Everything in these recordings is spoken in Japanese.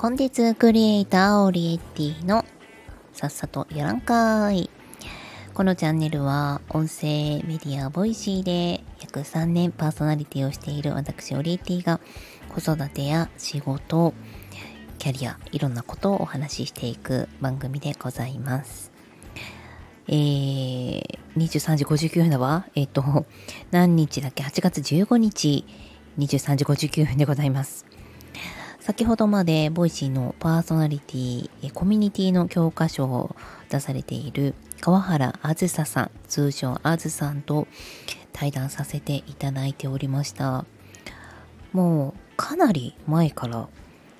コンテンツクリエイターオリエティのさっさとやらんかい。このチャンネルは音声メディア Voicy で約3年パーソナリティをしている私オリエティが子育てや仕事、キャリア、いろんなことをお話ししていく番組でございます。えー、23時59分だわ。えっ、ー、と、何日だっけ ?8 月15日、23時59分でございます。先ほどまで Voicy のパーソナリティ、コミュニティの教科書を出されている川原あずささん、通称あずさんと対談させていただいておりました。もうかなり前から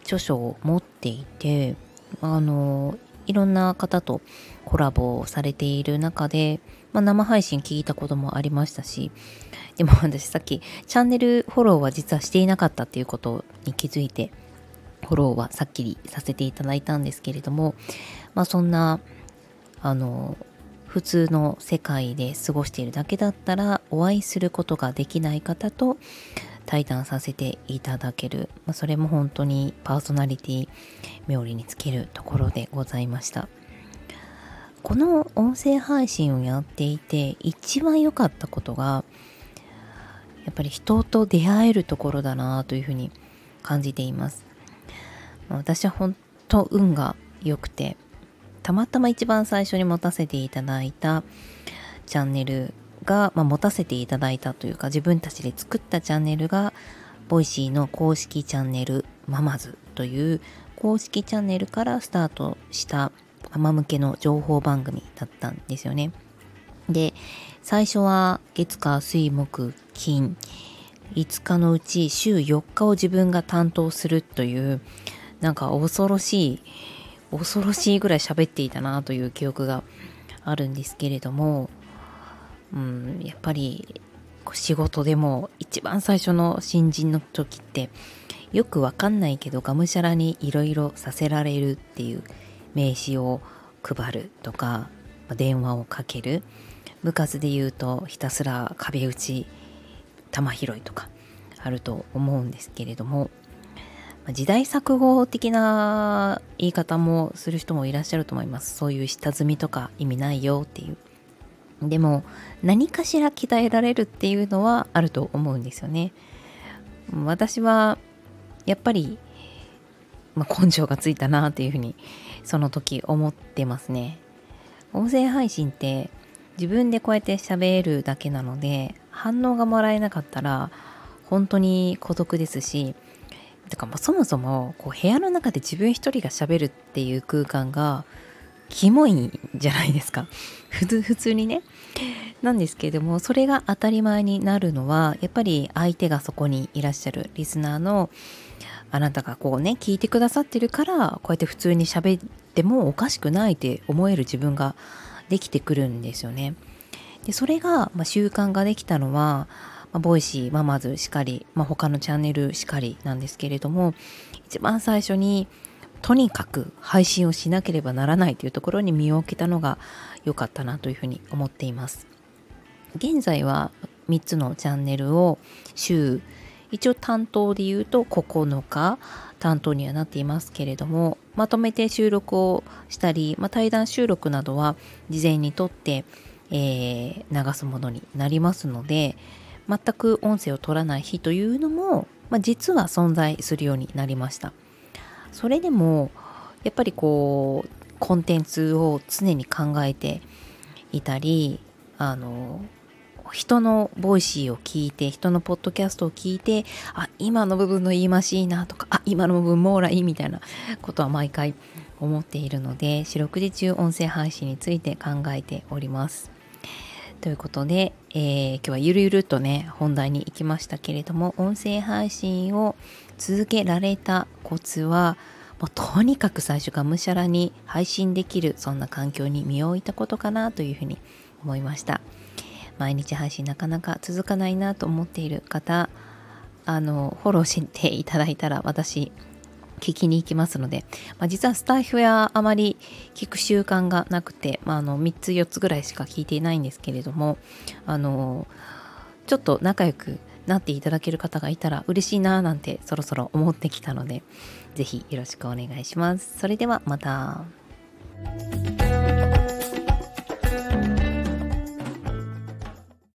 著書を持っていて、あの、いろんな方とコラボをされている中で、まあ、生配信聞いたこともありましたし、でも私さっきチャンネルフォローは実はしていなかったっていうことに気づいて、フォローはさっきりさせていただいたんですけれども、まあそんな、あの、普通の世界で過ごしているだけだったらお会いすることができない方と対談させていただける、まあ、それも本当にパーソナリティ冥利につけるところでございました。この音声配信をやっていて一番良かったことがやっぱり人と出会えるところだなというふうに感じています。私は本当運が良くてたまたま一番最初に持たせていただいたチャンネルが、まあ、持たせていただいたというか自分たちで作ったチャンネルが Voicy の公式チャンネルママズという公式チャンネルからスタートしたママ向けの情報番組だったんですよね。で、最初は月火水木金5日のうち週4日を自分が担当するというなんか恐ろしい恐ろしいぐらい喋っていたなという記憶があるんですけれども、うん、やっぱり仕事でも一番最初の新人の時ってよくわかんないけどがむしゃらにいろいろさせられるっていう名刺を配るとか電話をかける。部活で言うとひたすら壁打ち玉拾いとかあると思うんですけれども時代錯誤的な言い方もする人もいらっしゃると思います。そういう下積みとか意味ないよっていう。でも何かしら鍛えられるっていうのはあると思うんですよね。私はやっぱり、まあ、根性がついたなっていうふうにその時思ってますね。音声配信って自分でこうやって喋るだけなので反応がもらえなかったら本当に孤独ですしてかもそもそもこう部屋の中で自分一人がしゃべるっていう空間がキモいんじゃないですか。普通普通にね。なんですけれどもそれが当たり前になるのはやっぱり相手がそこにいらっしゃる。リスナーのあなたがこうね聞いてくださってるからこうやって普通に喋ってもおかしくないって思える自分ができてくるんですよね。でそれが、まあ、習慣ができたのはまあ、 Voicy、まあ、まずしかり、まあ、他のチャンネルしかりなんですけれども一番最初にとにかく配信をしなければならないというところに身を置けたのが良かったなというふうに思っています。現在は3つのチャンネルを週一応担当で言うと9日担当にはなっていますけれどもまとめて収録をしたり、まあ、対談収録などは事前に撮って、えー、流すものになりますので全く音声を取らない日というのも、まあ、実は存在するようになりました。それでもやっぱりこうコンテンツを常に考えていたりあの人の Voicy を聞いて人のポッドキャストを聞いてあ今の部分の言い回しいいなとかあ今の部分もらいいみたいなことは毎回思っているので四六時中音声配信について考えております。ということで、えー、今日はゆるゆるとね、本題に行きましたけれども、音声配信を続けられたコツは、もうとにかく最初がむしゃらに配信できる、そんな環境に身を置いたことかなというふうに思いました。毎日配信なかなか続かないなと思っている方、あの、フォローしていただいたら私、聞きに行きますので、まあ、実はスタイフやあまり聞く習慣がなくて、まあ、あの3つ4つぐらいしか聞いていないんですけれどもあのちょっと仲良くなっていただける方がいたら嬉しいななんてそろそろ思ってきたので、是非よろしくお願いします。それではまた。